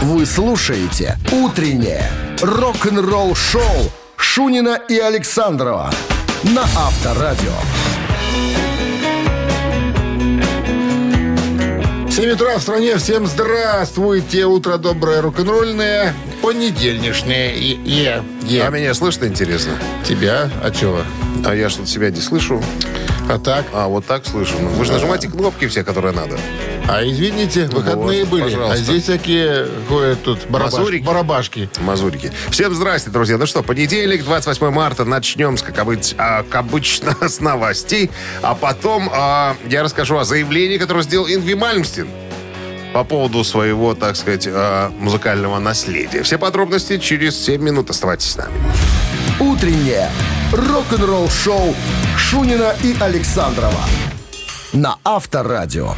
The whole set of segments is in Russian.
Вы слушаете «Утреннее рок-н-ролл-шоу» Шунина и Александрова на Авторадио. 7 утра в стране. Всем здравствуйте. Утро доброе, рок-н-ролльное. Понедельничное. Е, е, е. А меня слышно, интересно? Тебя? А чего? А я что-то себя не слышу. А так? А, вот так слышу. Ну, Вы же нажимаете кнопки все, которые надо. А извините, выходные Вот, были. пожалуйста. А здесь всякие ходят тут барабаш- Мазурики. барабашки. Мазурики. Всем здрасте, друзья. Ну что, понедельник, 28 марта. Начнем, с, как, обыч- а, как обычно, с новостей. А потом а, я расскажу о заявлении, которое сделал Ингви Мальмстин по поводу своего, так сказать, а, музыкального наследия. Все подробности через 7 минут. Оставайтесь с нами. «Утреннее рок-н-ролл-шоу» Шунина и Александрова на Авторадио.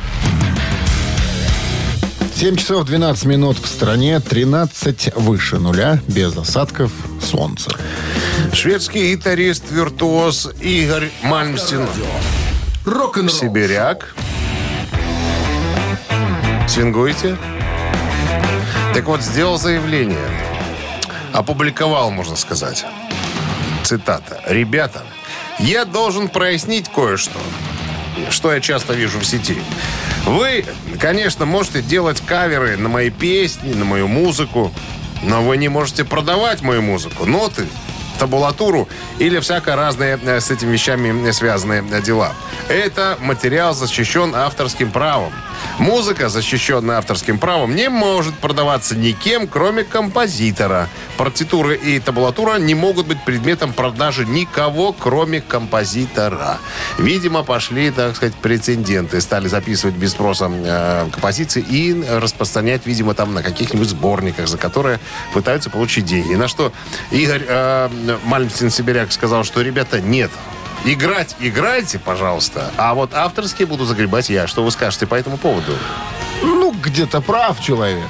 7 часов 12 минут в стране, 13 выше нуля, без осадков, солнце. Шведский гитарист-виртуоз Игорь Мальмстин. Рок-н-ролл. Сибиряк. Свингуете? Так вот, сделал заявление. Опубликовал, можно сказать. Цитата. «Ребята, я должен прояснить кое-что, что я часто вижу в сети. Вы, конечно, можете делать каверы на мои песни, на мою музыку, но вы не можете продавать мою музыку, ноты, табулатуру или всякое разные э, с этими вещами связанные э, дела. Это материал защищен авторским правом. Музыка, защищенная авторским правом, не может продаваться никем, кроме композитора. Партитуры и табулатура не могут быть предметом продажи никого, кроме композитора. Видимо, пошли, так сказать, прецеденты. Стали записывать без спроса э, композиции и распространять, видимо, там на каких-нибудь сборниках, за которые пытаются получить деньги. На что Игорь э, Мальмстин-Сибиряк сказал, что, ребята, нет, Играть играйте, пожалуйста, а вот авторские буду загребать я. Что вы скажете по этому поводу? Ну, где-то прав человек,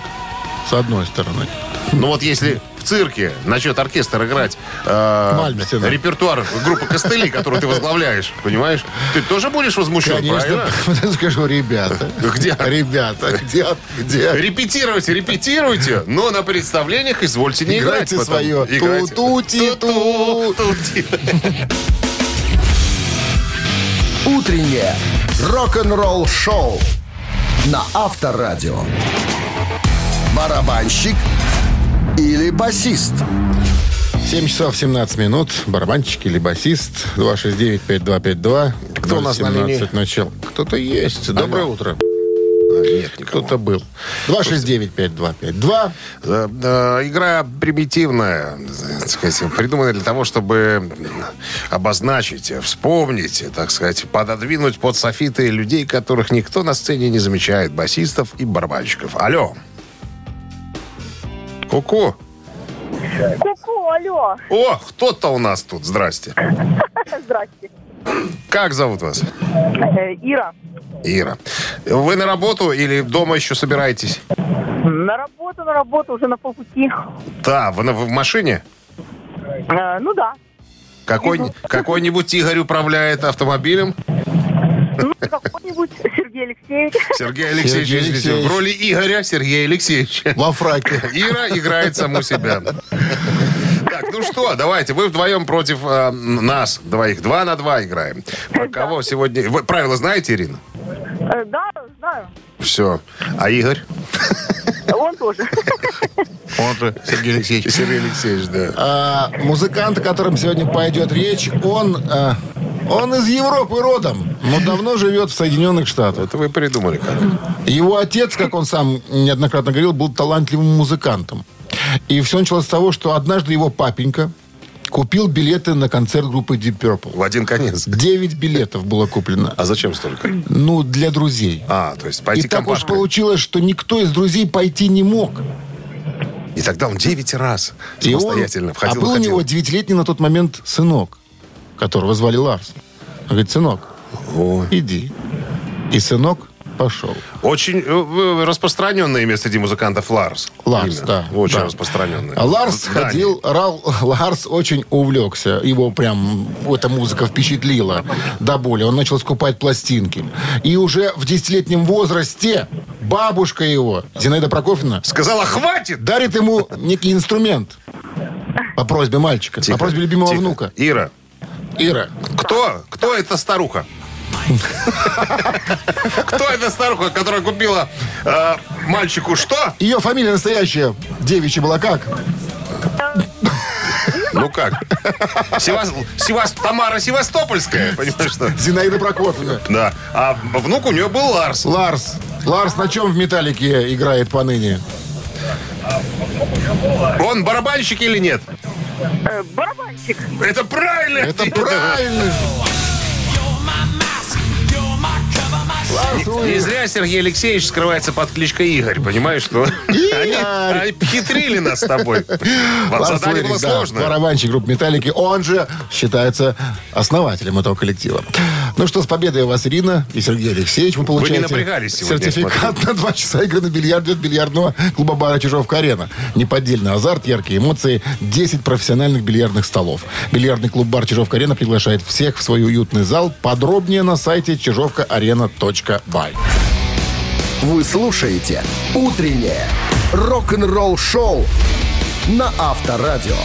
с одной стороны. Ну вот если в цирке начнет оркестр играть э, Мальмстина. репертуар группы Костыли, которую ты возглавляешь, понимаешь, ты тоже будешь возмущен, Конечно, правильно? я скажу, ребята. Где? Ребята, где? Где? Репетируйте, репетируйте, но на представлениях извольте не Играйте играть. потом. свое. Играйте. Ту-ту-ти-ту. «Утреннее рок-н-ролл-шоу» на Авторадио. Барабанщик или басист? 7 часов 17 минут. Барабанщик или басист. 269-5252. Кто у нас на 017 линии? начал. Кто-то есть. Доброе Алло. утро. А, Нет, никого. Кто-то был. 269-5252. Э, э, Игра примитивная, так сказать, придумана для того, чтобы обозначить, вспомнить, так сказать, пододвинуть под софиты людей, которых никто на сцене не замечает, басистов и барабанщиков. Алло. Ку-ку. Ку-ку, алло. О, кто-то у нас тут. Здрасте. Здрасте. Как зовут вас? Э, Ира, Ира. Вы на работу или дома еще собираетесь? на работу, на работу, уже на полпути. Да, вы на- вы в машине? Э, ну да. Какой, какой-нибудь Игорь управляет автомобилем? Ну, какой-нибудь Сергей Алексеевич. Сергей Алексеевич, Сергей извините, Алексеевич. в роли Игоря Сергей Алексеевич. Во фраке. Ира играет саму себя. Так, ну что, давайте, вы вдвоем против э, нас двоих. Два на два играем. Про кого сегодня... Вы правила знаете, Ирина? Э, да, знаю. Все. А Игорь? Он тоже. Он же Сергей Алексеевич. Сергей Алексеевич, да. А, музыкант, о котором сегодня пойдет речь, он, а, он из Европы родом, но давно живет в Соединенных Штатах. Это вы придумали как. Его отец, как он сам неоднократно говорил, был талантливым музыкантом. И все началось с того, что однажды его папенька купил билеты на концерт группы Deep Purple. В один конец. Девять билетов было куплено. А зачем столько? Ну, для друзей. А, то есть пойти И так уж получилось, что никто из друзей пойти не мог. И тогда он 9 раз И он- самостоятельно входил а был у него девятилетний на тот момент сынок, которого звали Ларс. Он говорит, сынок, Ой. иди. И сынок пошел. Очень э, распространенное имя среди музыкантов Ларс. Ларс, Имя. да. Очень да. распространенное. А Ларс В Дании. ходил, Рал, Ларс очень увлекся. Его прям эта музыка впечатлила до боли. Он начал скупать пластинки. И уже в десятилетнем возрасте бабушка его, Зинаида Прокофьевна, Сказала, хватит! дарит ему некий инструмент. По просьбе мальчика. Тихо, по просьбе любимого тихо. внука. Ира, Ира. кто? Кто эта старуха? Кто эта старуха, которая купила э, мальчику что? Ее фамилия настоящая, девичья была как? Ну как? Севас... Севас... Тамара Севастопольская, понимаешь что? Зинаида Прокофьевна. Да. А внук у нее был Ларс. Ларс. Ларс на чем в «Металлике» играет поныне? Он барабанщик или нет? Э, барабанщик. Это правильно! Это правильно. Не зря Сергей Алексеевич скрывается под кличкой Игорь, понимаешь, что они, хитрили нас с тобой. Задание было сложное. барабанщик группы «Металлики». Он же считается основателем этого коллектива. Ну что, с победой вас, Ирина и Сергей Алексеевич. Вы получаете напрягались сегодня, я сертификат на два часа игры на бильярде от бильярдного клуба бара «Чижовка-арена». Неподдельный азарт, яркие эмоции, 10 профессиональных бильярдных столов. Бильярдный клуб бар «Чижовка-арена» приглашает всех в свой уютный зал. Подробнее на сайте чижовкаарена.бай. Вы слушаете «Утреннее рок-н-ролл-шоу» на Авторадио.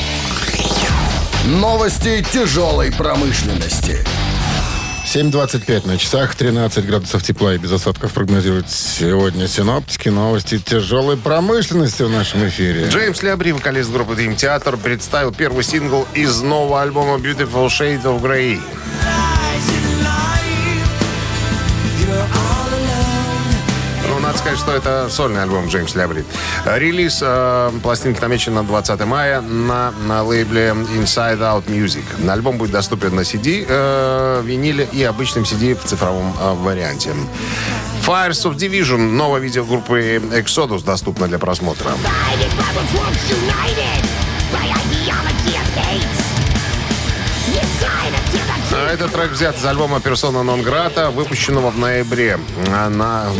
Новости тяжелой промышленности. 7.25 на часах, 13 градусов тепла и без осадков прогнозируют сегодня синоптики. Новости тяжелой промышленности в нашем эфире. Джеймс Лябри, вокалист группы Dream Theater, представил первый сингл из нового альбома Beautiful Shade of Grey. Надо сказать, что это сольный альбом Джеймс Лябри. Релиз э, пластинки намечен на 20 мая на, на лейбле Inside Out Music. Альбом будет доступен на CD, э, виниле и обычном CD в цифровом э, варианте. Fires of Division, новое видео группы Exodus, доступно для просмотра. United А Этот трек взят из альбома «Persona non grata», выпущенного в ноябре а, на,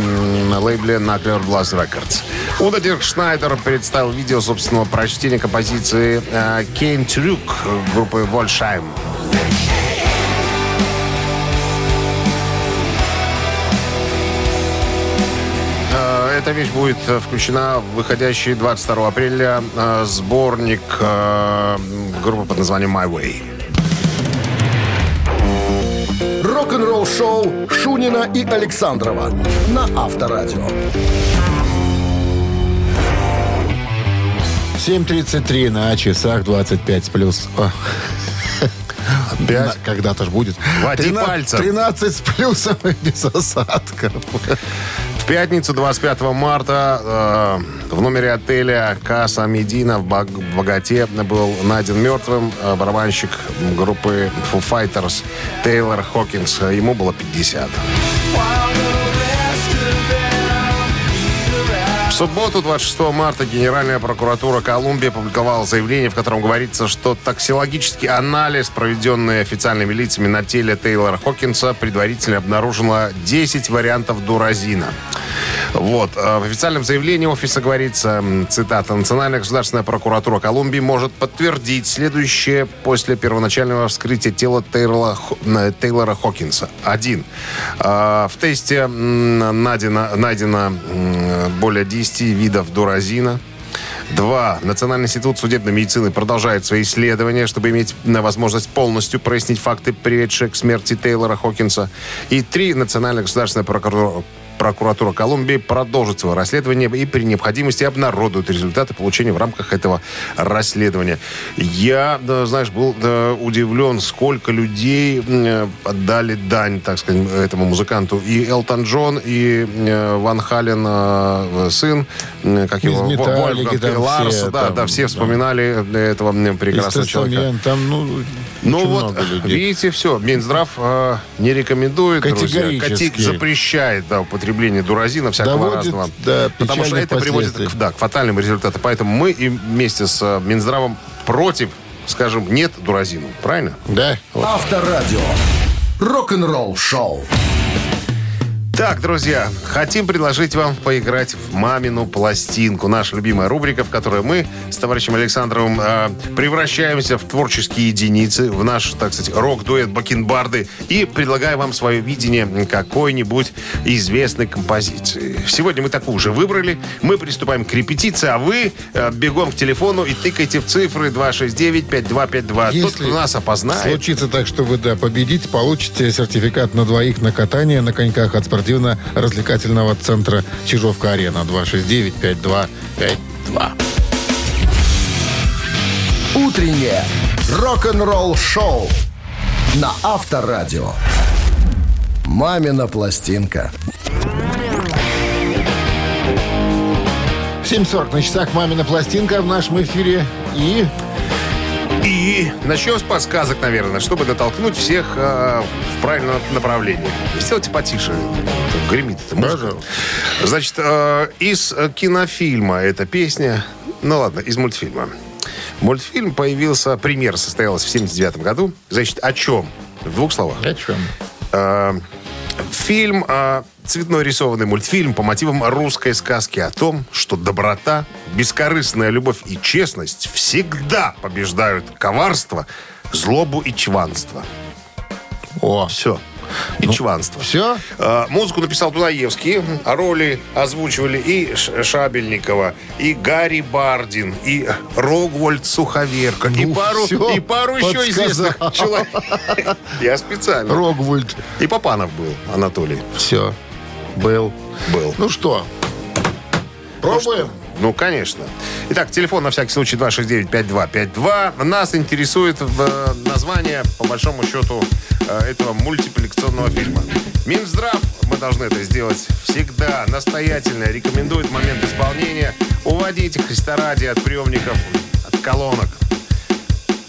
на лейбле Nuclear Blast Records. Уда Дирк Шнайдер представил видео собственного прочтения композиции «Кейн Трюк» группы «Вольшайм». Э, Эта вещь будет включена в выходящий 22 апреля сборник группы под названием «My Way». Рок-н-ролл-шоу Шунина и Александрова на Авторадио. 7.33 на часах 25 плюс. О, Опять? на- Когда-то ж будет. Води 13 пальцем. 13 с плюсом и без осадков. Пятницу, 25 марта, э, в номере отеля Каса Медина в Богате был найден мертвым э, барабанщик группы Foo Fighters Тейлор Хокинс. Ему было 50. Субботу, 26 марта, Генеральная прокуратура Колумбии опубликовала заявление, в котором говорится, что токсикологический анализ, проведенный официальными лицами на теле Тейлора Хокинса, предварительно обнаружила 10 вариантов дуразина. Вот. э, В официальном заявлении офиса говорится, цитата, «Национальная государственная прокуратура Колумбии может подтвердить следующее после первоначального вскрытия тела Тейлора, э, Тейлора Хокинса. Один. Э, В тесте найдено, найдено более 10 видов дуразина. Два. Национальный институт судебной медицины продолжает свои исследования, чтобы иметь возможность полностью прояснить факты, приведшие к смерти Тейлора Хокинса. И три. Национальная государственная прокуратура Прокуратура Колумбии продолжит свое расследование и при необходимости обнародует результаты получения в рамках этого расследования. Я, да, знаешь, был да, удивлен, сколько людей э, отдали дань, так сказать, этому музыканту. И Элтон Джон, и э, Ван Хален э, сын, э, как Из его, Вольфганг там Ларс, все, да, там, да, все да. вспоминали этого м, Из прекрасного человека. Там, ну, Ну вот, видите, все. Минздрав э, не рекомендует, друзья. Категорически. Кати- запрещает да, употребление дуразина всякого Доводит разного. до Потому что это приводит к, да, к фатальным результатам. Поэтому мы и вместе с э, Минздравом против, скажем, нет дуразину. Правильно? Да. Авторадио. Рок-н-ролл-шоу. Так, друзья, хотим предложить вам поиграть в «Мамину пластинку». Наша любимая рубрика, в которой мы с товарищем Александровым э, превращаемся в творческие единицы, в наш, так сказать, рок-дуэт Бакенбарды и предлагаем вам свое видение какой-нибудь известной композиции. Сегодня мы такую уже выбрали. Мы приступаем к репетиции, а вы э, бегом к телефону и тыкайте в цифры 269-5252. Тот, кто нас опознает... случится так, что вы да, победите, получите сертификат на двоих на катание на коньках от спортивно-развлекательного центра Чижовка-Арена. 269-5252. Утреннее рок-н-ролл-шоу на Авторадио. «Мамина пластинка». 7.40 на часах «Мамина пластинка» в нашем эфире. И И начнем с подсказок, наверное, чтобы дотолкнуть всех э, в правильном направлении. Сделайте потише. Гремит это музыка. Значит, э, из кинофильма эта песня. Ну ладно, из мультфильма. Мультфильм появился, премьера состоялась в 79 году. Значит, о чем? В двух словах. о чем? Э, фильм, э, цветной рисованный мультфильм по мотивам русской сказки о том, что доброта, бескорыстная любовь и честность всегда побеждают коварство, злобу и чванство. О, Все. И чванство. все? Э, Музыку написал Дунаевский, а роли озвучивали и Шабельникова, и Гарри Бардин, и Рогвольд Суховерка, и Ну, пару, всё, и пару еще подсказал. известных человек. Я специально. Рогвульд. И Попанов был, Анатолий. Все. Был. Был. Ну что, пробуем? Ну, конечно. Итак, телефон на всякий случай 269-5252. Нас интересует э, название, по большому счету, э, этого мультипликационного фильма. Минздрав, мы должны это сделать всегда, настоятельно рекомендует момент исполнения уводить Христа ради от приемников, от колонок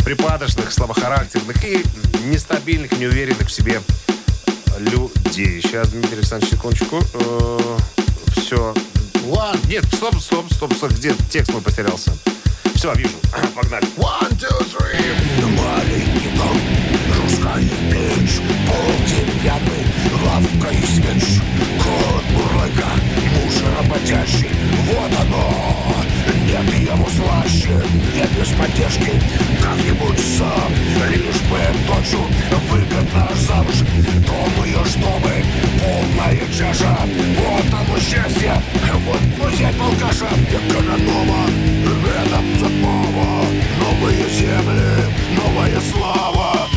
припадочных, слабохарактерных и нестабильных, неуверенных в себе людей. Сейчас, Дмитрий Александрович, секундочку. все. One, Нет, стоп, стоп, стоп, стоп. Где текст мой потерялся? Все, вижу. Погнали. one, two, three. Кай печь, пол лавка и свеч Кот уройка, муж работящий, вот оно Нет его слаще, нет без поддержки Как-нибудь сам, лишь бы дочу Выгодно замуж, думаю, чтобы полная чаша Вот оно счастье, вот музей полкаша Эконома, рядом запова Новые земли, новая слава.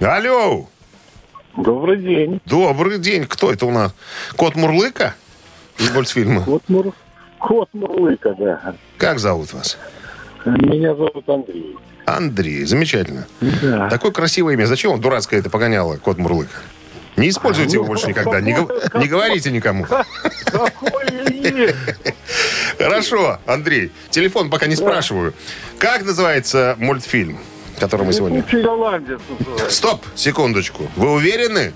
Алло. Добрый день. Добрый день. Кто это у нас? Кот Мурлыка? Из мультфильма. Кот, Мур... Кот Мурлыка, да. Как зовут вас? Меня зовут Андрей. Андрей. Замечательно. Да. Такое красивое имя. Зачем вам дурацкое это погоняло, кот Мурлык? Не используйте его больше никогда. Не, не говорите никому. Хорошо, Андрей. Телефон пока не спрашиваю. Как называется мультфильм, который мы сегодня... Летучий голландец называется. Стоп, секундочку. Вы уверены,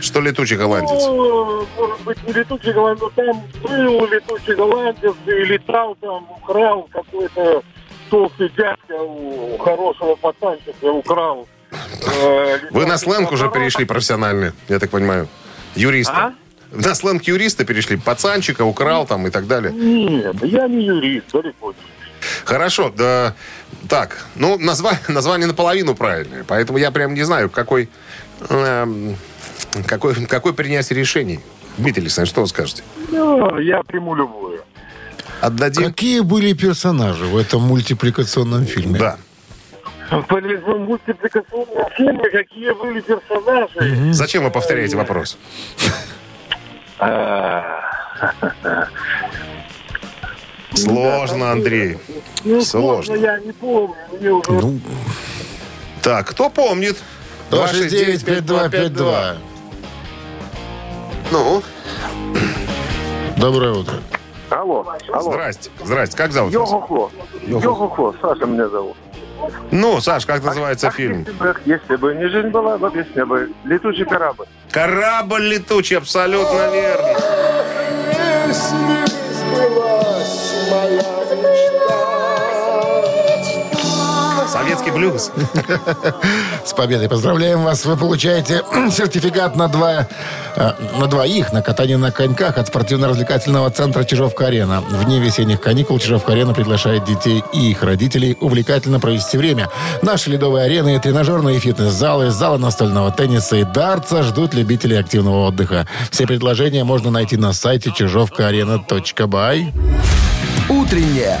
что летучий голландец? Ну, может быть, не летучий голландец, там был летучий голландец и летал там, украл какой-то толстый дядька у хорошего пацанчика, украл. э, Вы на сленг уже перешли профессиональный, я так понимаю. Юриста. А? На сленг юриста перешли. Пацанчика украл там и так далее. Нет, я не юрист, далеко не. Хорошо, да. Так, ну, название, название наполовину правильное. Поэтому я прям не знаю, какой, эм, какой, какой принять решение. Дмитрий Александрович, что вы скажете? Ну, я приму любую. Отдадим? Какие были персонажи в этом мультипликационном фильме? Да. По мультипликационном фильме какие были персонажи? Зачем вы повторяете вопрос? Сложно, Андрей. Ну, Сложно. я не помню. Ну, Так, кто помнит? 269-5252. Ну, Доброе утро. Алло, алло. здрасте. Здрасте. Как зовут вас? Йохохо. Йохохо, Саша меня зовут. Ну, Саш, как называется Ах, фильм? Если бы, если бы не жизнь была, бы песня бы «Летучий корабль». Корабль летучий, абсолютно верно. Советский блюз. С победой поздравляем вас. Вы получаете сертификат на, два, э, на двоих на катание на коньках от спортивно-развлекательного центра Чижовка-Арена. Вне весенних каникул Чижовка-Арена приглашает детей и их родителей увлекательно провести время. Наши ледовые арены, тренажерные фитнес-залы, залы настольного тенниса и дартса ждут любителей активного отдыха. Все предложения можно найти на сайте чижовкаарена.бай. Утреннее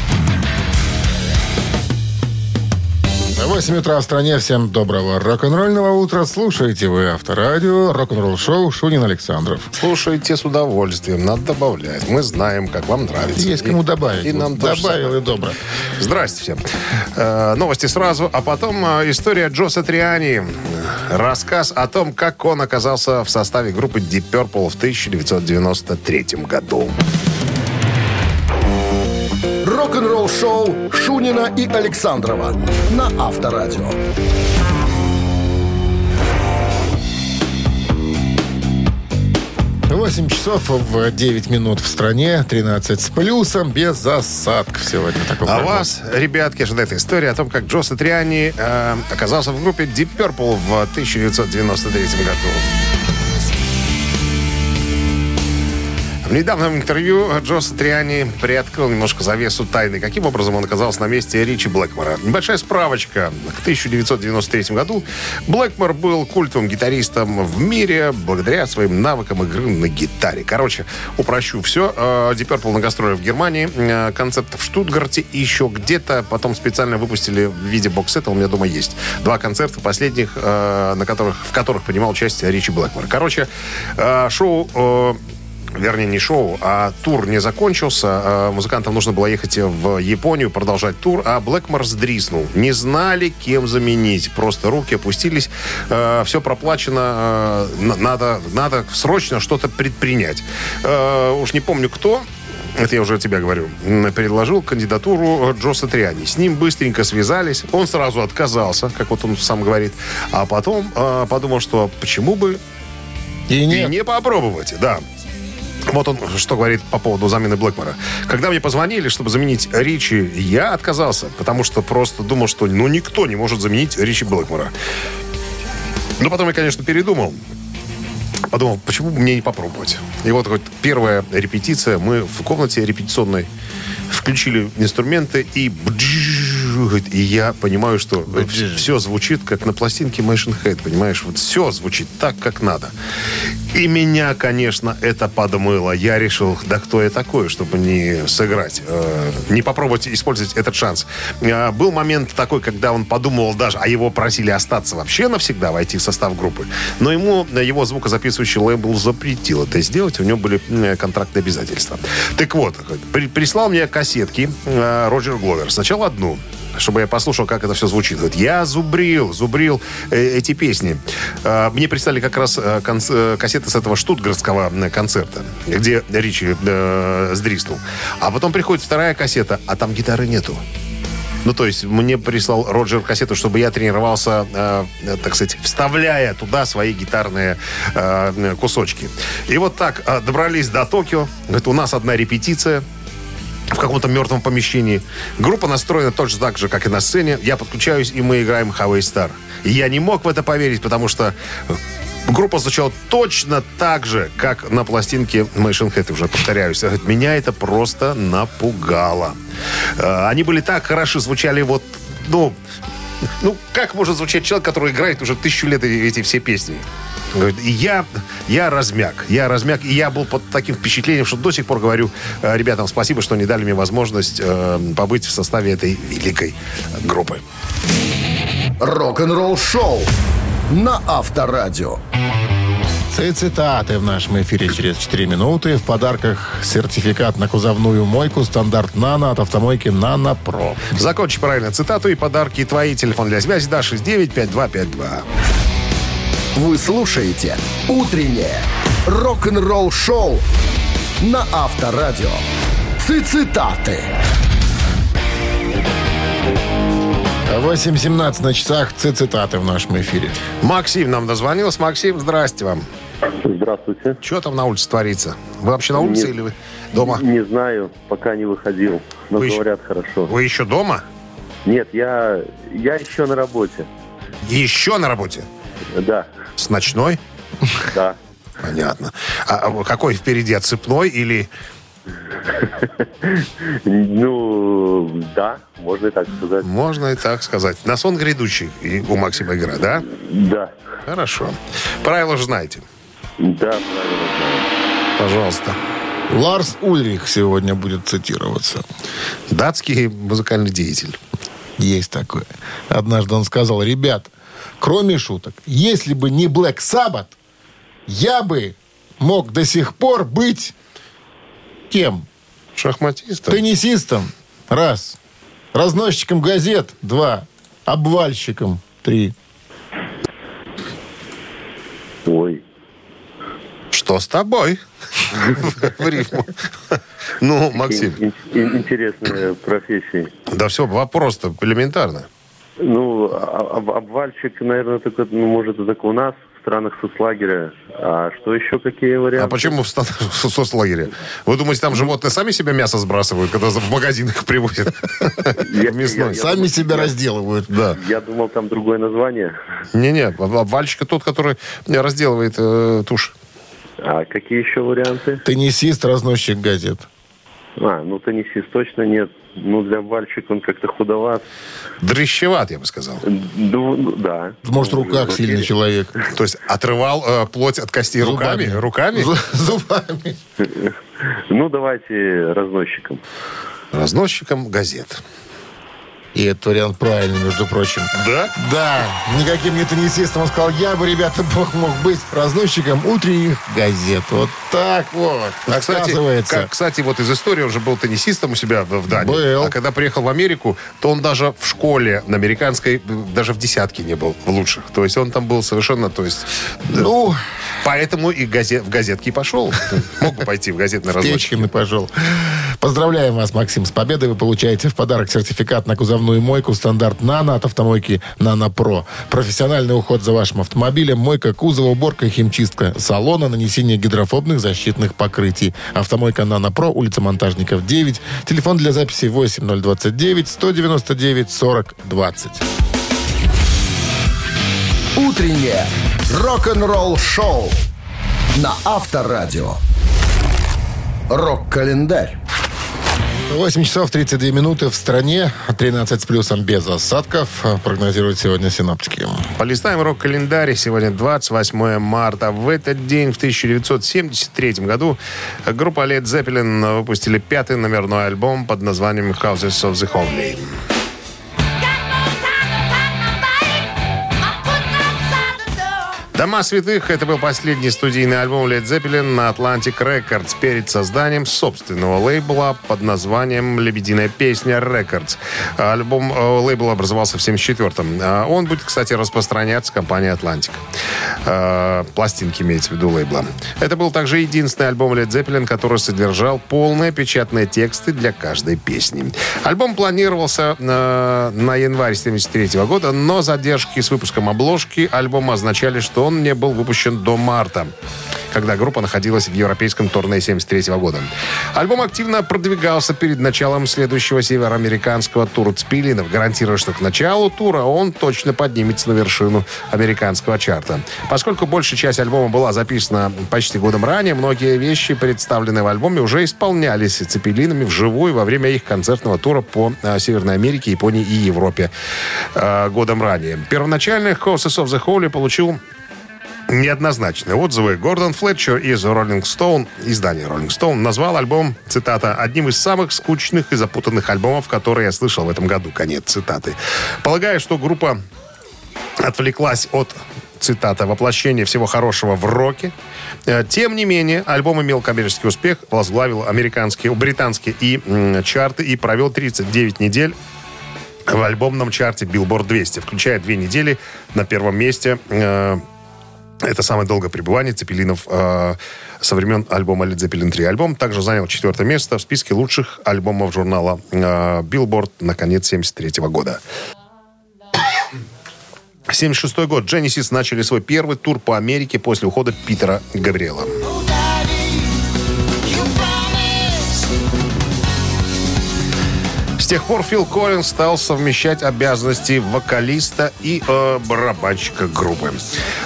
8 утра в стране. Всем доброго рок-н-ролльного утра. Слушайте вы Авторадио, рок-н-ролл шоу Шунин Александров. Слушайте с удовольствием, надо добавлять. Мы знаем, как вам нравится. Есть кому И- добавить. И нам тоже Добавил и добро. Здрасте всем. Э, новости сразу, а потом э, история Джо Сатриани. Рассказ о том, как он оказался в составе группы Deep Purple в 1993 году. Рок-н-ролл-шоу Шунина и Александрова на Авторадио. Восемь часов в 9 минут в стране, 13 с плюсом, без осадков сегодня. Такой А прогноз. вас, ребятки, ожидает история о том, как Джо Сатриани э, оказался в группе Deep Purple в 1993 году. В недавнем интервью Джо Сатриани приоткрыл немножко завесу тайны, каким образом он оказался на месте Ричи Блэкмора. Небольшая справочка. К 1993 году Блэкмор был культовым гитаристом в мире благодаря своим навыкам игры на гитаре. Короче, упрощу все. Deep Purple на гастролях в Германии, э, концерт в Штутгарте и еще где-то. Потом специально выпустили в виде боксета, у меня дома есть. Два концерта последних, э, на которых, в которых принимал участие Ричи Блэкмор. Короче, э, шоу вернее, не шоу, а тур не закончился. А Музыкантам нужно было ехать в Японию, продолжать тур, а Блэкмор сдриснул. Не знали, кем заменить. Просто руки опустились. Все проплачено. э, Надо, надо срочно что-то предпринять. Э, Уж не помню, кто, это я уже тебя говорю, предложил кандидатуру Джо Сатриани. С ним быстренько связались. Он сразу отказался, как вот он сам говорит. А потом э, подумал, что почему бы И и нет. не попробовать, да. Вот он что говорит по поводу замены Блэкмора. Когда мне позвонили, чтобы заменить Ричи, я отказался, потому что просто думал, что ну никто не может заменить Ричи Блэкмора. Но потом я, конечно, передумал. Подумал, почему бы мне не попробовать. И вот хоть первая репетиция, мы в комнате репетиционной включили инструменты и бджж, и я понимаю, что все звучит как на пластинке Machine Head, понимаешь? Вот все звучит так, как надо. И меня, конечно, это подмыло. Я решил, да кто я такой, чтобы не сыграть, э, не попробовать использовать этот шанс. Э, был момент такой, когда он подумал даже, а его просили остаться вообще навсегда, войти в состав группы. Но ему э, его звукозаписывающий лейбл запретил это сделать. У него были э, контрактные обязательства. Так вот, при- прислал мне кассетки э, Роджер Гловер. Сначала одну, чтобы я послушал, как это все звучит. Говорит, я зубрил, зубрил э, эти песни. Э, мне прислали как раз э, конц- э, кассеты с этого штутгартского э, концерта, где Ричи э, сдриснул. А потом приходит вторая кассета, а там гитары нету. Ну, то есть мне прислал Роджер кассету, чтобы я тренировался, э, э, так сказать, вставляя туда свои гитарные э, кусочки. И вот так э, добрались до Токио. Говорит, у нас одна репетиция в каком-то мертвом помещении. Группа настроена точно так же, как и на сцене. Я подключаюсь, и мы играем Highway Star. И я не мог в это поверить, потому что э, группа звучала точно так же, как на пластинке Machine Head, уже повторяюсь. Говорит, Меня это просто напугало. Э, Они были так хорошо, звучали вот, ну, ну, как может звучать человек, который играет уже тысячу лет эти все песни? Говорит, я, я размяк, я размяк, и я был под таким впечатлением, что до сих пор говорю э, ребятам спасибо, что не дали мне возможность э, побыть в составе этой великой группы. Рок-н-ролл-шоу на Авторадио. Цитаты в нашем эфире через 4 минуты. В подарках сертификат на кузовную мойку стандарт «Нано» от автомойки «Нано Про». Закончи правильно цитату и подарки твои. Телефон для связи, да, 695252. Вы слушаете «Утреннее рок-н-ролл-шоу» на Авторадио. Цитаты. 8.17 на часах цитаты в нашем эфире. Максим нам дозвонился. Максим, здрасте вам. Здравствуйте. Что там на улице творится? Вы вообще на улице Нет. или вы дома? Не знаю, пока не выходил, но Вы еще- говорят хорошо. Вы еще дома? Нет, я, я еще на работе. Еще на работе? Да, С ночной? да. Понятно. А а какой впереди, отцепной или... Ну, да, можно и так сказать. Можно и так сказать. На сон грядущий и у Максима игра, да? Да, Хорошо. Правила же знаете. да, правильно знаю. Пожалуйста. Ларс Ульрих сегодня будет цитироваться. Датский музыкальный деятель. Есть такое. Однажды он сказал, ребят, кроме шуток, если бы не Black Sabbath, я бы мог до сих пор быть кем? Шахматист. Теннисистом. Раз. Разносчиком газет. Два. Обвальщиком. Три. Ой, Что с тобой? В рифму. Ну, Максим, ин- ин- интересная профессия. да все, вопрос-то элементарно. Ну, а- об- обвальщик, наверное, только, ну, может, это только у нас, странах соцлагеря. А что еще, какие варианты? А почему в в соцлагере? Вы думаете, там животные сами себе мясо сбрасывают, когда в магазинах привозят? Мясной. Сами себя разделывают. Да. Я думал, там другое название. Не-не, об- обвальщик тот, который разделывает э, тушь. А какие еще варианты? Теннисист, разносчик газет. А, ну теннисист точно нет. Ну, для обвальщика он как-то худоват. Дрыщеват, я бы сказал. Ну, ну, да. Может, в руках Ну, сильный человек. То есть отрывал э, плоть от костей руками? Руками? Зу- Зубами. Ну, давайте разносчиком. Разносчиком газет. И этот вариант правильный, между прочим. Да? Да, никаким не теннисистом. Он сказал, я бы, ребята, бог мог быть разносчиком утренних газет. Вот так вот. А, кстати, Оказывается. как, кстати, вот из истории он же был теннисистом у себя в Дании. Был. А когда приехал в Америку, то он даже в школе на американской, даже в десятке не был в лучших. То есть он там был совершенно, то есть... Ну, Поэтому и газет, в газетки и пошел. Мог бы пойти в газетный разносчик. И пошел. Поздравляем вас, Максим, с победой. Вы получаете в подарок сертификат на кузовную мойку стандарт «Нано» от автомойки «Нано Про». Профессиональный уход за вашим автомобилем, мойка кузова, уборка химчистка салона, нанесение гидрофобных защитных покрытий. Автомойка «Нано Про», улица Монтажников, 9. Телефон для записи 8029 199 40 20. Утреннее рок-н-ролл-шоу на Авторадио. Рок-календарь. 8 часов 32 минуты в стране, 13 с плюсом без осадков, прогнозируют сегодня синоптики. Полистаем рок-календарь. Сегодня 28 марта. В этот день, в 1973 году, группа Led Zeppelin выпустили пятый номерной альбом под названием Houses of the Holy. «Дома святых» — это был последний студийный альбом Led Zeppelin на Atlantic Records перед созданием собственного лейбла под названием «Лебединая песня Records». Альбом э, лейбл образовался в 1974-м. А Он будет, кстати, распространяться компанией Atlantic. Э, Пластинки имеется в виду лейбла. Это был также единственный альбом Led Zeppelin, который содержал полные печатные тексты для каждой песни. Альбом планировался э, на январь 1973 года, но задержки с выпуском обложки альбома означали, что он не был выпущен до марта когда группа находилась в европейском турне 73 года. Альбом активно продвигался перед началом следующего североамериканского тура Цпилинов, гарантируя, что к началу тура он точно поднимется на вершину американского чарта. Поскольку большая часть альбома была записана почти годом ранее, многие вещи, представленные в альбоме, уже исполнялись Цепелинами вживую во время их концертного тура по э, Северной Америке, Японии и Европе э, годом ранее. Первоначально Houses of the Holy получил неоднозначные отзывы. Гордон Флетчер из Rolling Stone, издание Rolling Stone, назвал альбом, цитата, одним из самых скучных и запутанных альбомов, которые я слышал в этом году. Конец цитаты. Полагаю, что группа отвлеклась от цитата, воплощение всего хорошего в роке. Э, Тем не менее, альбом имел коммерческий успех, возглавил американские, британские и м, чарты и провел 39 недель в альбомном чарте Billboard 200, включая две недели на первом месте. Э, Это самое долгое пребывание Цепелинов э, со времен альбома Led Zeppelin 3. Альбом также занял четвертое место в списке лучших альбомов журнала э, Billboard на конец 73 года. 76 год. Genesis начали свой первый тур по Америке после ухода Питера Габриэла. Тех пор Фил Коллинз стал совмещать обязанности вокалиста и э, барабанщика группы.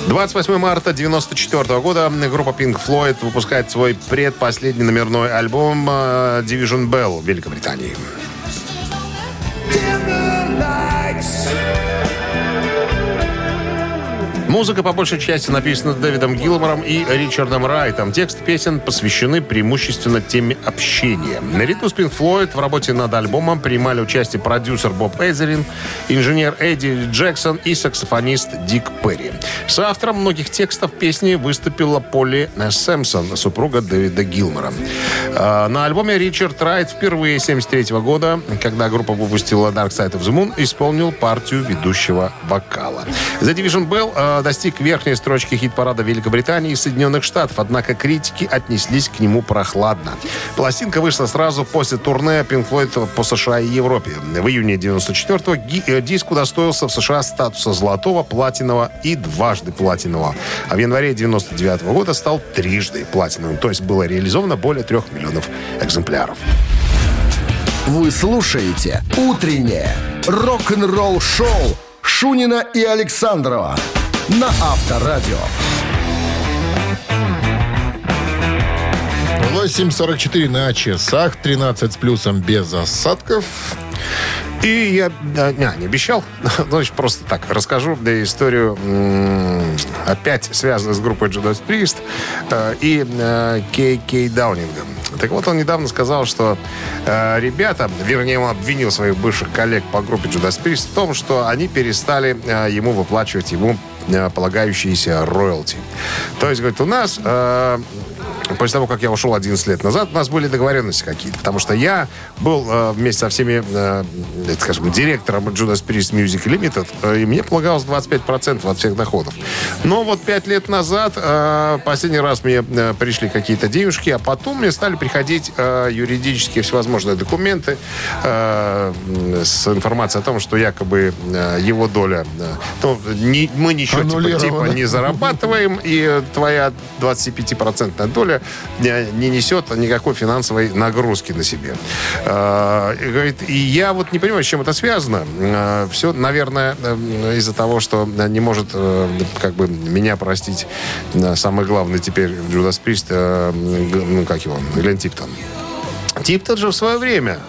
28 марта 1994 года группа Pink Floyd выпускает свой предпоследний номерной альбом э, Division Bell в Великобритании. Музыка по большей части написана Дэвидом Гилмором и Ричардом Райтом. Текст песен посвящены преимущественно теме общения. Наряду с Pink Floyd в работе над альбомом принимали участие продюсер Боб Эзерин, инженер Эдди Джексон и саксофонист Дик Перри. С автором многих текстов песни выступила Полли Сэмпсон, супруга Дэвида Гилмора. А, На альбоме Ричард Райт впервые 73 года, когда группа выпустила Dark Side of the Moon, исполнил партию ведущего вокала. The Division Bell э, достиг верхней строчки хит-парада Великобритании и Соединенных Штатов, однако критики отнеслись к нему прохладно. Пластинка вышла сразу после турне Pink Floyd по США и Европе. В июне 94-го ги- э, диск удостоился в США статуса золотого, платинового и дважды платинового. А в январе 99 года стал трижды платиновым. То есть было реализовано более трех миллионов экземпляров. Вы слушаете «Утреннее рок-н-ролл-шоу» Шунина и Александрова на Авторадио. 8.44 на часах, 13 с плюсом без осадков. И я не, не обещал, значит, просто так расскажу историю опять связанную с группой Judas Priest э, и э, Кей Кей Даунингом. Так вот, он недавно сказал, что э, ребята, вернее, он обвинил своих бывших коллег по группе Judas Priest в том, что они перестали ему выплачивать ему полагающиеся роялти. То есть, говорит, у нас э, после того, как я ушел 11 лет назад, у нас были договоренности какие-то. Потому что я был э, вместе со всеми, э, скажем, директором Judas Priest Music Limited, э, и мне полагалось 25% от всех доходов. Но вот 5 лет назад, э, последний раз мне э, пришли какие-то денежки, а потом мне стали приходить э, юридические всевозможные документы э, с информацией о том, что якобы э, его доля, э, ну, не- мы ничего типа, типа не зарабатываем, и твоя 25% доля не, не несет никакой финансовой нагрузки на себе. Э, И, говорит, и я вот не понимаю, с чем это связано. Все, наверное, э, из-за того, что не может э, как бы меня простить э, самый главный теперь Judas Priest, э, ну, как его, Глен Типтон. Типтон же в свое время,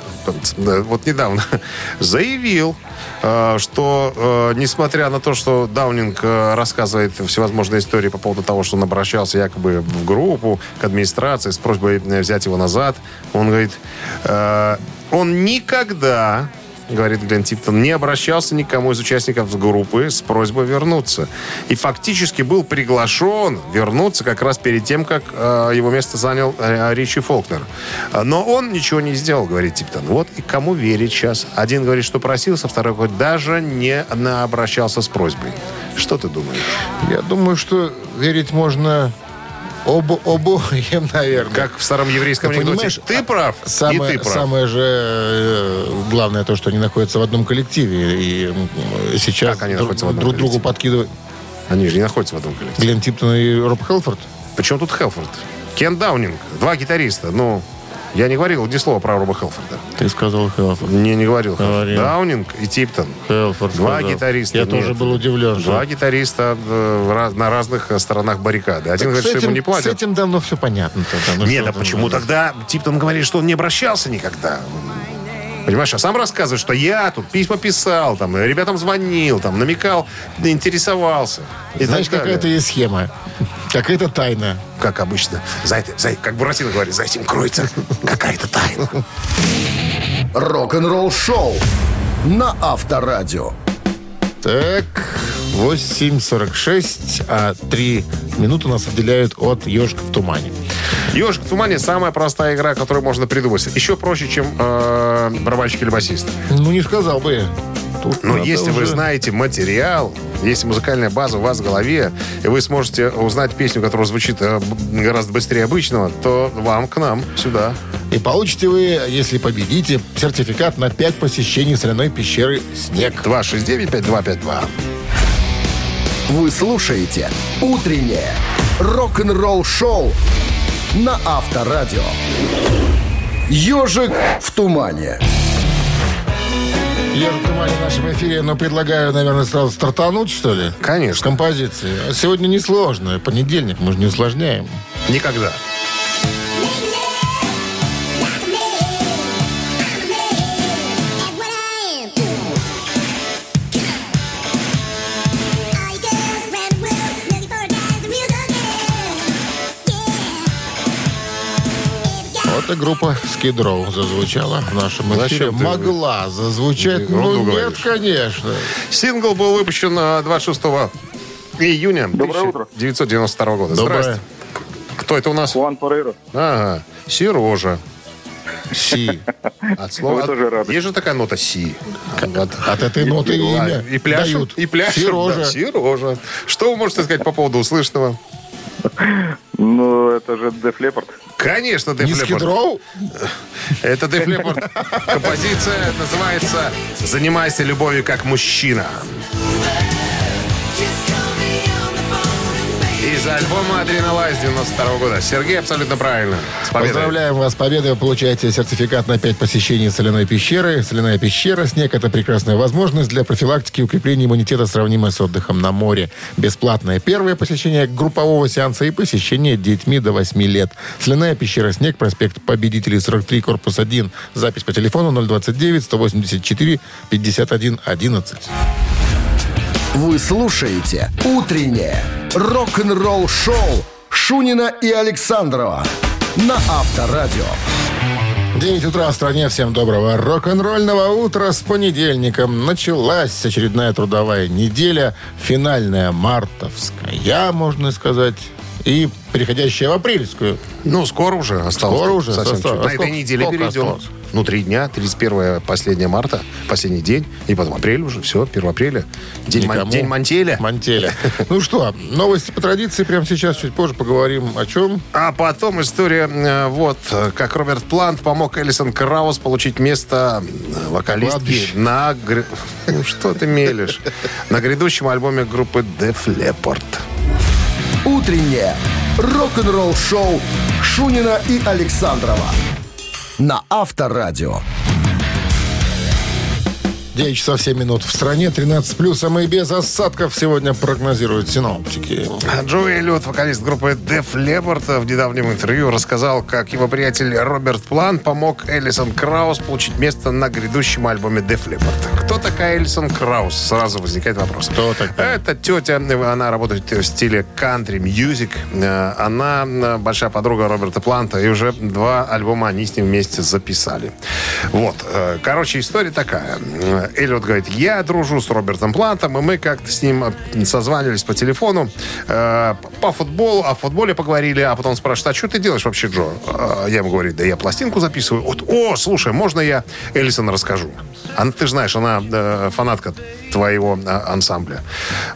вот недавно, заявил, что э, несмотря на то, что Даунинг э, рассказывает всевозможные истории по поводу того, что он обращался якобы в группу, к администрации с просьбой э, взять его назад, он говорит, э, он никогда говорит Глен Типтон, не обращался никому из участников группы с просьбой вернуться. И фактически был приглашен вернуться как раз перед тем, как э, его место занял э, Ричи Фолкнер. А, Но он ничего не сделал, говорит Типтон. Вот и кому верить сейчас. Один говорит, что просился, второй говорит, даже не обращался с просьбой. Что ты думаешь? Я думаю, что верить можно обо обоим, наверное. Как в старом еврейском Ты анекдоте. понимаешь, Ты прав, Самое, и ты прав. самое же э, главное то, что они находятся в одном коллективе. И сейчас Как они друг, друг другу подкидывают Они же не находятся в одном коллективе. Глен Типтон и Роб Хелфорд. Причем тут Хелфорд? Кен Даунинг. Два гитариста. Ну, я не говорил ни слова про Роба Хелфорда. Ты сказал Хелфорд. Не, не говорил. Говорил. Даунинг и Типтон. Хелфорд Два сказал. гитариста. Я Нет. тоже был удивлен. Два что- гитариста э, на разных э, сторонах баррикады. Один Так говорит, с что ему этим- не С платят. этим давно все понятно. тогда. Ну Нет, а почему ну, тогда Типтон говорит, что он не обращался никогда? Понимаешь, а сам рассказывает, что я тут письма писал, там, ребятам звонил, там, намекал, интересовался. И Знаешь, какая-то есть схема. Какая-то тайна. Как обычно. За, это- за- как Буратино говорит, за этим кроется какая-то тайна. Рок-н-ролл-шоу на Авторадио. Так, 8.46, а 3 минуты нас отделяют от «Ежика в тумане». «Ежик в тумане» самая простая игра, которую можно придумать. Еще проще, чем э, барабанщик или басист. Ну, не сказал бы я. Тут Но надо если вы уже- знаете материал, если музыкальная база у вас в голове, и вы сможете узнать песню, которая звучит э, гораздо быстрее обычного, то вам к нам сюда. И получите вы, если победите, сертификат на 5 посещений соляной пещеры «Снег». 269-5252. Вы слушаете «Утреннее рок-н-ролл-шоу» на Авторадио. «Ежик в тумане». Я тумане в нашем эфире, но предлагаю, наверное, сразу стартануть, что ли? Конечно. С композиции. А сегодня несложно. Понедельник, мы же не усложняем. Никогда. И группа Skid Row зазвучала в нашем эфире. Зачем ты- Могла зазвучать. Ты Ну, ерунду нет, говоришь. конечно. Сингл был выпущен э, 26 июня Доброе утро. 1992 года. Доброе. Здрасте. Кто это у нас? Хуан Парейро. Ага, Сережа. Си. От слова. Вы тоже рады. Есть же такая нота Си. Вот. От этой ноты И, имя и пляшут, дают. и пляшут. Сережа. да, Сережа. Что вы можете сказать по поводу услышанного? Ну, это же Деф Лепард. Конечно, Skid Leppard. Row? Это Def Leppard. Композиция называется «Занимайся любовью как мужчина». Из альбома «Адреналайз» 92 года. Сергей абсолютно правильно. С победой. Поздравляем вас с победой. Вы получаете сертификат на 5 посещений соляной пещеры. Соляная пещера «Снег» — это прекрасная возможность для профилактики и укрепления иммунитета, сравнимая с отдыхом на море. Бесплатное первое посещение группового сеанса и посещение детьми до 8 лет. Соляная пещера «Снег», проспект Победителей, 43, корпус 1. Запись по телефону 029-184-51-11. Вы слушаете «Утреннее рок-н-ролл-шоу» Шунина и Александрова на Авторадио. 9 утра в стране. Всем доброго рок-н-ролльного утра с понедельником. Началась очередная трудовая неделя. Финальная мартовская, можно сказать. И переходящая в апрельскую. Ну, скоро уже осталось. Скоро уже. Совсем Состав- чуть. а На этой неделе перейдем. осталось? Ну, три дня. 31 последнее марта. Последний день. И потом апрель уже. Все, 1 апреля. День, мон- день Мантеля. Мантеля. Ну что, новости по традиции. Прямо сейчас, чуть позже поговорим о чем. А потом история, э, вот, как Роберт Плант помог Элисон Краус получить место э, вокалистки на... Ну, что ты мелешь? На грядущем альбоме группы Def Leppard. «Утреннее рок-н-ролл-шоу» Шунина и Александрова на Авторадио. 9 часов 7 минут в стране, 13 плюсом и без осадков сегодня прогнозируют синоптики. Джо Эллиот, вокалист группы Def Leppard, в недавнем интервью рассказал, как его приятель Роберт План помог Элисон Краус получить место на грядущем альбоме Def Leppard. Кто такая Элисон Краус? Сразу возникает вопрос. Кто такая? Это тетя, она работает в стиле country music. Э, Она э, большая подруга Роберта Планта, и уже два альбома они с ним вместе записали. Вот. э, Короче, история такая. Эллиот говорит, я дружу с Робертом Плантом, и мы как-то с ним созванивались по телефону э, по футболу, о футболе поговорили, а потом спрашивает, а что ты делаешь вообще, Джо? Э, Я ему говорю, да я пластинку записываю. Вот, о, слушай, можно я Эллисон расскажу? Она, ты же знаешь, она э, фанатка твоего э, ансамбля.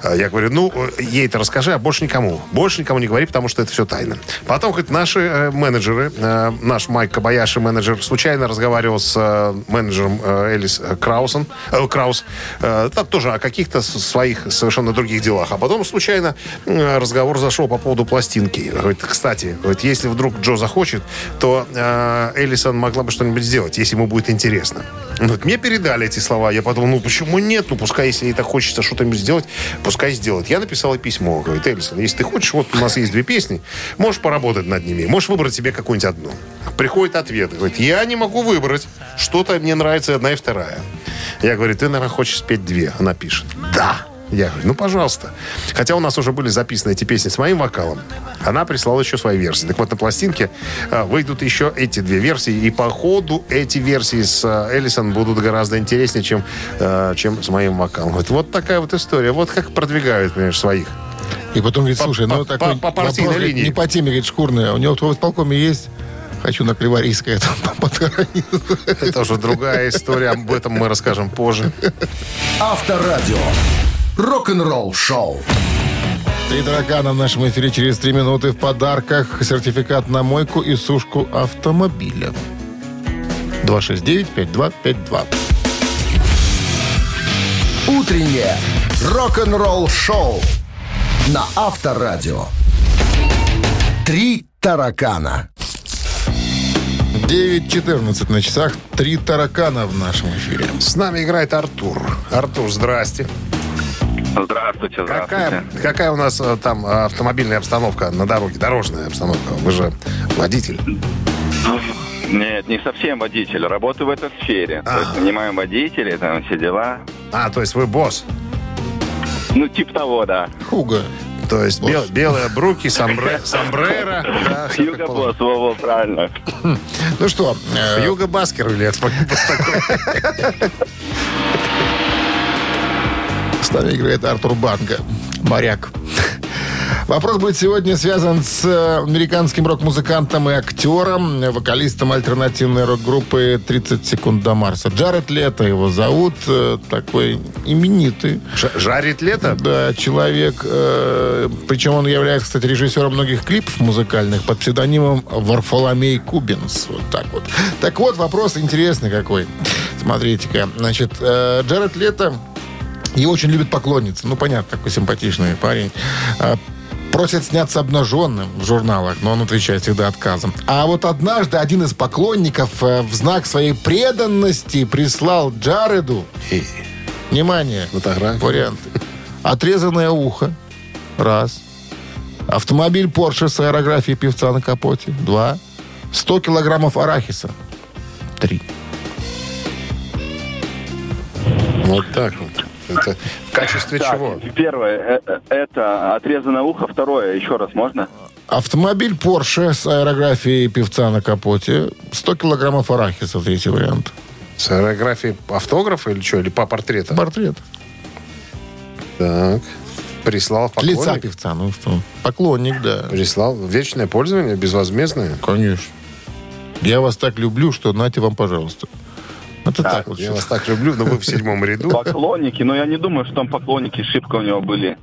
Э, Я говорю, ну, ей-то расскажи, а больше никому. Больше никому не говори, потому что это все тайна. Потом хоть наши э, менеджеры, э, наш Майк Кабаяши, менеджер, случайно разговаривал с э, менеджером э, Элис э, Краусом, э, Краус, э, тоже о каких-то своих совершенно других делах. А потом случайно разговор зашел по поводу пластинки. Говорит, кстати, говорит, если вдруг Джо захочет, то э, Элисон могла бы что-нибудь сделать, если ему будет интересно. Говорит, мне передали эти слова. Я подумал, ну почему нет? Ну пускай, если ей так хочется что-нибудь сделать, пускай сделает. Я написал письмо. Говорит, Элисон, если ты хочешь, вот у нас есть две песни, можешь поработать над ними. Можешь выбрать себе какую-нибудь одну. Приходит ответ. Говорит, я не могу выбрать. Что-то мне нравится одна и вторая. Я говорю, ты, наверное, хочешь спеть две. Она пишет, да. Я говорю, ну, пожалуйста. Хотя у нас уже были записаны эти песни с моим вокалом. Она прислала еще свои версии. Так вот, на пластинке а, выйдут еще эти две версии. И по ходу эти версии с а, Эллисон будут гораздо интереснее, чем, а, чем с моим вокалом. Вот, вот такая вот история. Вот как продвигают, понимаешь, своих. И потом говорит, По- слушай, ну по- такой по- по партийной вопрос, линии. не по теме, говорит, шкурная. У него в исполкоме есть Хочу на Криворийское там. Это уже другая история. Об этом мы расскажем позже. Авторадио. Рок-н-ролл шоу. Три таракана в нашем эфире через три минуты в подарках. Сертификат на мойку и сушку автомобиля. 269-5252. Утреннее рок-н-ролл шоу на Авторадио. Три таракана. 9.14 на часах. Три таракана в нашем эфире. С нами играет Артур. Артур, здрасте. Здравствуйте, здравствуйте. Какая, какая у нас э, там э, автомобильная обстановка на дороге, дорожная обстановка? Вы же водитель. Нет, не совсем водитель. Работаю в этой сфере. То А. есть нанимаем водителей, там все дела. А, то есть вы босс. Ну, типа того, да. Хуга. То есть бел- белые бруки, сомбре, сомбрero. да, Юга босс, во-во, правильно. Ну что, э, Юга Баскер или? С нами играет Артур Банга, моряк. Вопрос будет сегодня связан с э, американским рок-музыкантом и актером, э, вокалистом альтернативной рок-группы «30 секунд до Марса». Джаред Лето его зовут, э, такой именитый. Ж- Жарит лето? Да, человек, э, причем он является, кстати, режиссером многих клипов музыкальных под псевдонимом Варфоломей Кубинс. Вот так вот. Так вот, вопрос интересный какой. Смотрите-ка. Значит, э, Джаред Лето его очень любит поклонницы. Ну, понятно, такой симпатичный парень. Просят сняться обнаженным в журналах, но он отвечает всегда отказом. А вот однажды один из поклонников э, в знак своей преданности прислал Джареду, внимание, Фотографию. варианты. Отрезанное ухо. Раз. Автомобиль Porsche с аэрографией певца на капоте. Два. 100 килограммов арахиса. Три. Вот так вот. Это в качестве Так, чего? первое, э, э, это отрезанное ухо. Второе, еще раз можно? Автомобиль Porsche с аэрографией певца на капоте. 100 килограммов арахиса. Третий вариант. С аэрографией автографа или что? Или по портрету? Портрет. Так. Прислал в поклонник? Лица певца. Ну что? Поклонник, да. Прислал. Вечное пользование, безвозмездное. Конечно. Я вас так люблю, что нате вам, пожалуйста. Это так, вот. Я вас так люблю, но вы в седьмом ряду. Поклонники, но я не думаю, что там поклонники шибко у него были.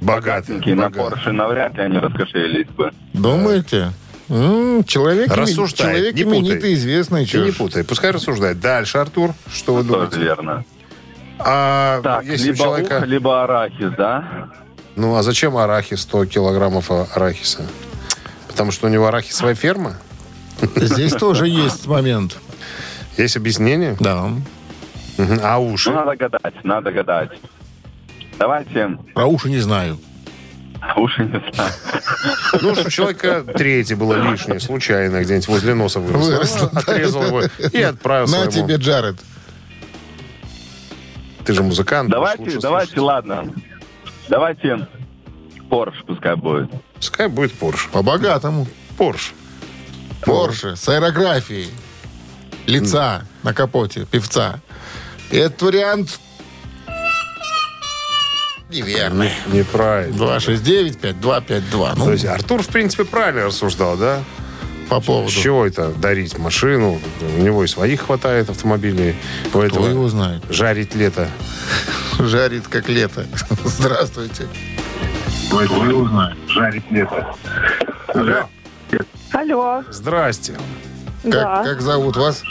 Богатый. Такие на. Порше навряд ли они раскошелились бы. Думаете? М, человек, Рассуждай, человек не путай. именитый, известный. Ты чё не путай. Пускай рассуждает. Дальше, Артур, что вы Тоже думаете? верно. А Так, если либо человека... ухо, либо арахис, да? Ну, а зачем арахис, 100 килограммов а- арахиса? Потому что у него арахисовая ферма? Здесь тоже есть момент. Есть объяснение? Да. А уши? Ну, надо гадать, надо гадать. Давайте Про уши не знаю. уши не знаю. Ну, что у человека третье было лишнее, случайно, где-нибудь возле носа выросло. Ну, Отрезал его и отправил На тебе, Джаред. Ты же музыкант. Давайте, давайте, ладно. Давайте Порш пускай будет. Пускай будет Порш. По-богатому. Порш. Порше с аэрографией лица на капоте певца. Этот вариант неверный. Неправильно. 269-5252. Ну, То есть Артур, в принципе, правильно рассуждал, да? по поводу. С чего это дарить машину? У него и своих хватает автомобилей. Кто Поэтому его знает? жарить лето. Жарит, как лето. Здравствуйте. Алло. Алло, Здрасте. Как, да. как зовут вас?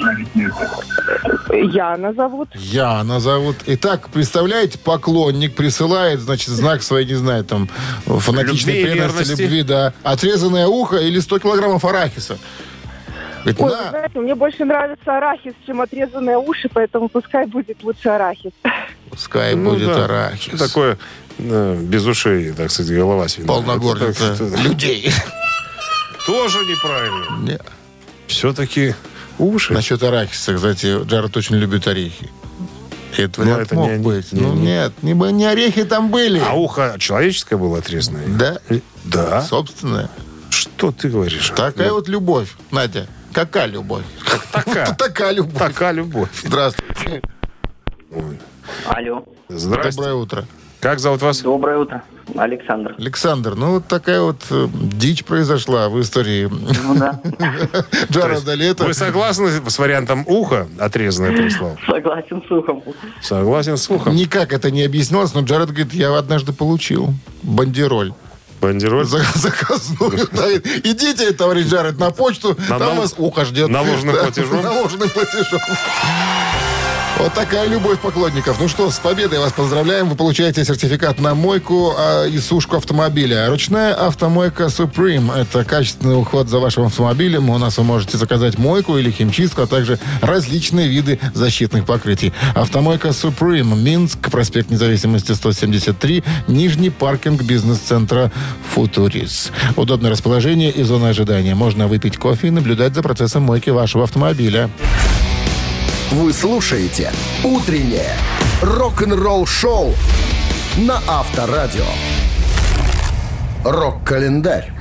Яна зовут. Яна зовут. Итак, представляете, поклонник присылает, значит, знак своей, не знаю, там, фанатичной Любви преданности, верности. любви, да. Отрезанное ухо или 100 килограммов арахиса. Говорит, Ой, на, знаете, мне больше нравится арахис, чем отрезанные уши, поэтому пускай будет лучше арахис. пускай Ну будет да. арахис. Такое э, без ушей, так сказать, голова свиная. Полногорница людей. Тоже неправильно. Не. Все-таки уши. Насчет арахиса, кстати, Джаред очень любит орехи. Это Ну, вариант это мог не- быть. не- ну не- нет, не, бы- не орехи там были. А ухо человеческое было отрезанное? Да? Да. Собственное. Что ты говоришь? Такая вот любовь, Надя. Какая любовь? Такая. Такая любовь. Такая любовь. Здравствуйте. Алло. Здрасте. Доброе утро. Как зовут вас? Доброе утро. Александр. Александр, ну вот такая вот э, дичь произошла в истории Ну да, Джареда Лето. Вы согласны с вариантом уха, отрезанное прислал? согласен с ухом. Согласен с ухом. Никак это не объяснилось, но Джаред говорит, я однажды получил бандероль. Бандероль. За- Заказную. Да, Идите, товарищ Джаред, на почту, На- там на- вас ухо ждет. наложенным Да, платежом? Наложенным платежом. Вот такая любовь поклонников. Ну что, с победой вас поздравляем. Вы получаете сертификат на мойку а, и сушку автомобиля. Ручная автомойка Supreme. Это качественный уход за вашим автомобилем. У нас вы можете заказать мойку или химчистку, а также различные виды защитных покрытий. Автомойка Supreme. Минск, проспект Независимости 173, Нижний паркинг бизнес-центра Футурис. Удобное расположение и зона ожидания. Можно выпить кофе и наблюдать за процессом мойки вашего автомобиля. Вы слушаете «Утреннее рок-н-ролл-шоу» на Авторадио. Рок-календарь.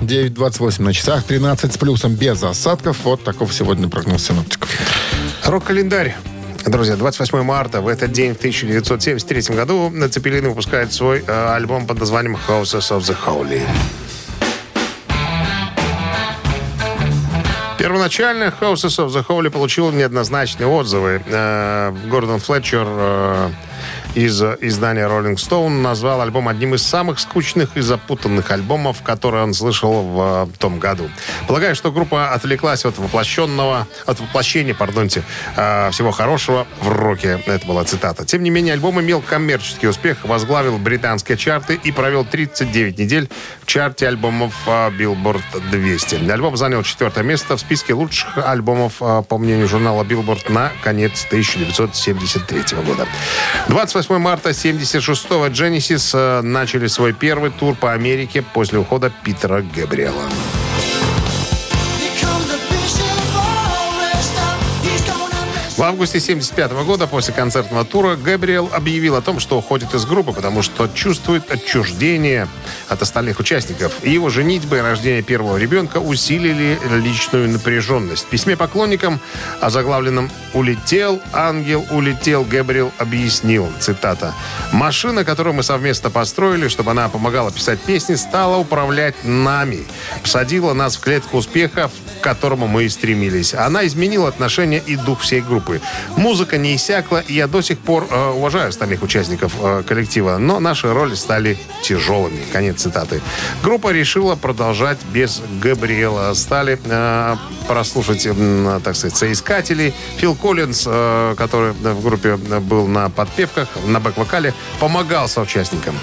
9.28 на часах, 13 с плюсом, без осадков. Вот таков сегодня прогноз синоптиков. Рок-календарь. Друзья, 28 марта, в этот день, в 1973 году, Цепелин выпускает свой э, альбом под названием Houses of the Holy. Первоначально Houses of the Holy получил неоднозначные отзывы. Э, Гордон Флетчер э, из э, издания Rolling Stone назвал альбом одним из самых скучных и запутанных альбомов, которые он слышал в э, том году. Полагаю, что группа отвлеклась от воплощенного, от воплощения, пардонте, э, всего хорошего в роке. Это была цитата. Тем не менее, альбом имел коммерческий успех, возглавил британские чарты и провел 39 недель в чарте альбомов Billboard 200. Альбом занял четвертое место в списке лучших альбомов, по мнению журнала Billboard, на конец 1973 года. 28 марта 76-го Genesis э, начали свой первый тур по Америке после ухода Питера Габриэла. В августе 75 года после концертного тура Габриэл объявил о том, что уходит из группы, потому что чувствует отчуждение от остальных участников. И его женитьба и рождение первого ребенка усилили личную напряженность. В письме поклонникам, озаглавленном «Улетел, ангел улетел», Габриэл объяснил, цитата, «Машина, которую мы совместно построили, чтобы она помогала писать песни, стала управлять нами. Посадила нас в клетку успеха, к которому мы и стремились. Она изменила отношения и дух всей группы. Музыка не иссякла, и я до сих пор э, уважаю остальных участников э, коллектива, но наши роли стали тяжелыми. Конец цитаты. Группа решила продолжать без Габриэла. Стали э, прослушать, м, так сказать, соискателей. Фил Коллинз, э, который в группе был на подпевках, на бэк-вокале, помогал соучастникам.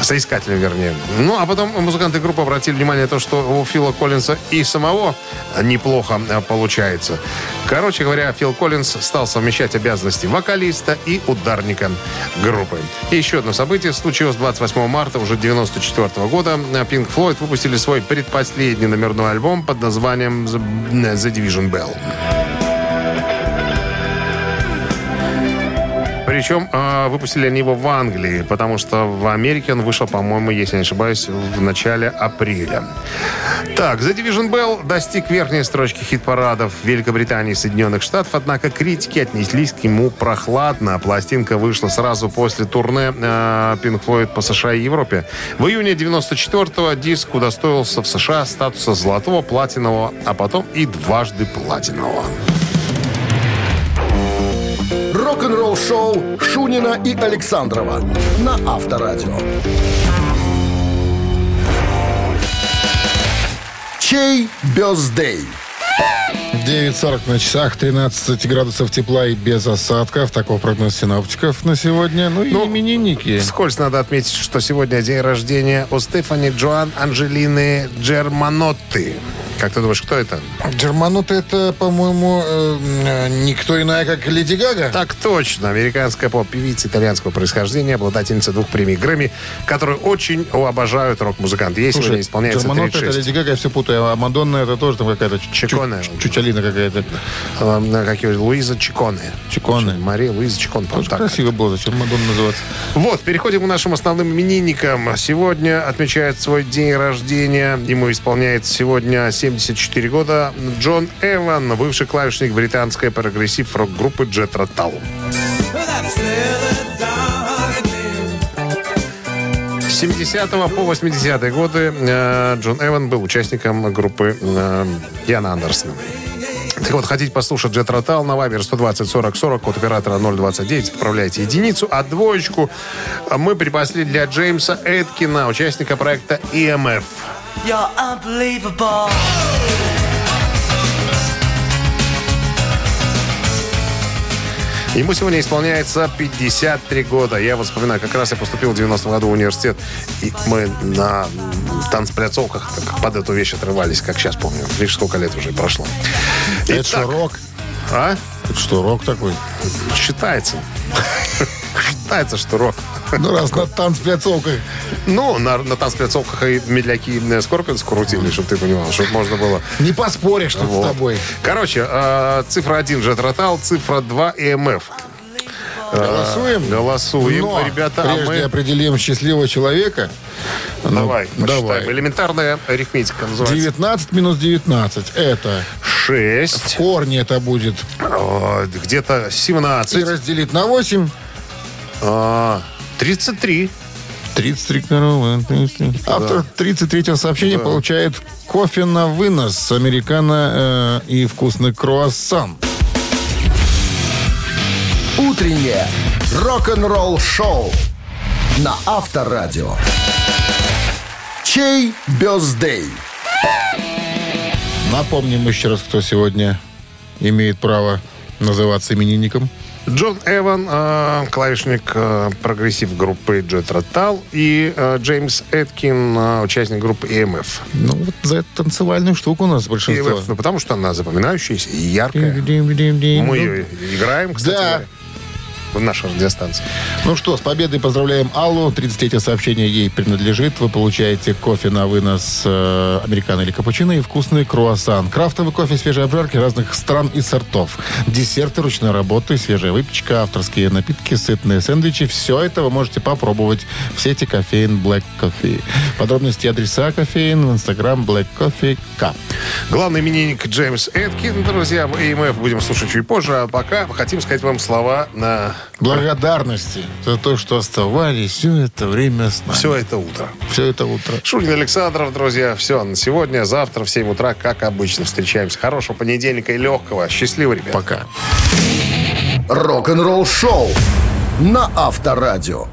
Соискателям, вернее. Ну, а потом музыканты группы обратили внимание на то, что у Фила Коллинса и самого неплохо э, получается. Короче говоря, Фил Коллинз стал совмещать обязанности вокалиста и ударника группы. И еще одно событие случилось 28 марта уже 94 года. Pink Floyd выпустили свой предпоследний номерной альбом под названием The The Division Bell. Причем э, выпустили они его в Англии, потому что в Америке он вышел, по-моему, если не ошибаюсь, в начале апреля. Так, The Division Bell достиг верхней строчки хит-парадов Великобритании и Соединенных Штатов, однако критики отнеслись к нему прохладно. Пластинка вышла сразу после турне э, Pink Floyd по США и Европе. В июне 94-го диск удостоился в США статуса золотого, платинового, а потом и дважды платинового. Рок-н-ролл-шоу Шунина и Александрова на Авторадио. Чей бездей? 9.40 на часах, 13 градусов тепла и без осадков. Таков прогноз синоптиков на сегодня. Ну и Ну, именинники. Вскользь надо отметить, что сегодня день рождения у Стефани Джоан Анджелины Джерманотты. Как ты думаешь, кто это? Джерманута это, по-моему, э, э, никто иная, как Леди Гага. Так точно. Американская поп-певица итальянского происхождения, обладательница двух премий Грэмми, которую очень обожают рок-музыканты. Ей сегодня исполняется Джерманута это 36. Леди Гага, я все путаю. А Мадонна это тоже там какая-то Чиконе. чу- Чучалина какая-то. Э, Как ее, Луиза Чиконе. Чиконе. Мария Луиза по-моему, Тоже так. красиво было. Зачем Мадонна называться? Вот, переходим к нашим основным именинникам. Сегодня отмечает свой день рождения. Ему исполняется сегодня 74 года. Джон Эван, бывший клавишник британской прогрессив-рок-группы Jet Rotal. С 70 по 80 годы э, Джон Эван был участником группы э, Яна Андерсона. Так вот, хотите послушать Джет Ротал на Вайбер 120 40 40, код оператора 029, отправляйте единицу, а двоечку мы припасли для Джеймса Эткина, участника проекта EMF. You're unbelievable. Ему сегодня исполняется 53 года. Я вот вспоминаю, как раз я поступил в 90 году в университет, и мы на танцпляцовках под эту вещь отрывались, как сейчас помню. Видишь, сколько лет уже прошло. Это что, Итак, рок? А? Это что, рок такой? Считается. Считается, что рок. Ну, раз на танцпляцовках. Ну, на, на танцпляцовках и медляки э, Скорпион скрутили, чтобы ты понимал, чтобы можно было... Не поспоришь тут Вот. с тобой. Короче, э, цифра 1 Jet Rotal, цифра 2 EMF. Голосуем? Э, Голосуем, Но ребята. а прежде мы- определим счастливого человека. Ну, Давай, посчитаем. давай. Элементарная арифметика называется. 19 минус 19. Это в 6. корне это будет. Где-то И 17. разделить на 8. А, 33. 33 коровы. Автор 33-го сообщения получает кофе на вынос, американо э, и вкусный круассан. Утреннее рок-н-ролл-шоу на Авторадио. Чей birthday? Напомним еще раз, кто сегодня имеет право называться именинником. Джон Эван, э, клавишник э, прогрессив группы Jethro Tull, и э, Джеймс Эткин, э, участник группы EMF. Ну, вот за эту танцевальную штуку у нас большинство. EMF, ну, потому что она запоминающаяся и яркая. Мы ее играем, кстати, Да. говоря, в нашей радиостанции. Ну что, с победой поздравляем Аллу. 33 сообщение ей принадлежит. Вы получаете кофе на вынос э, американо или капучино и вкусный круассан. Крафтовый кофе, свежие обжарки разных стран и сортов. Десерты ручной работы, свежая выпечка, авторские напитки, сытные сэндвичи. Все это вы можете попробовать в сети кофеин Black Coffee. Подробности и адреса кофеин в инстаграм Black Coffee K. Главный именинник Джеймс Эткин, друзья, EMF будем слушать чуть позже, а пока хотим сказать вам слова на Благодарности за то, что оставались все это время с нами. все это утро. Все это утро. Шунин Александров, друзья, все на сегодня. Завтра в 7 утра, как обычно, встречаемся. Хорошего понедельника и легкого. Счастливо, ребят. Пока. Рок-н-ролл-шоу на Авторадио.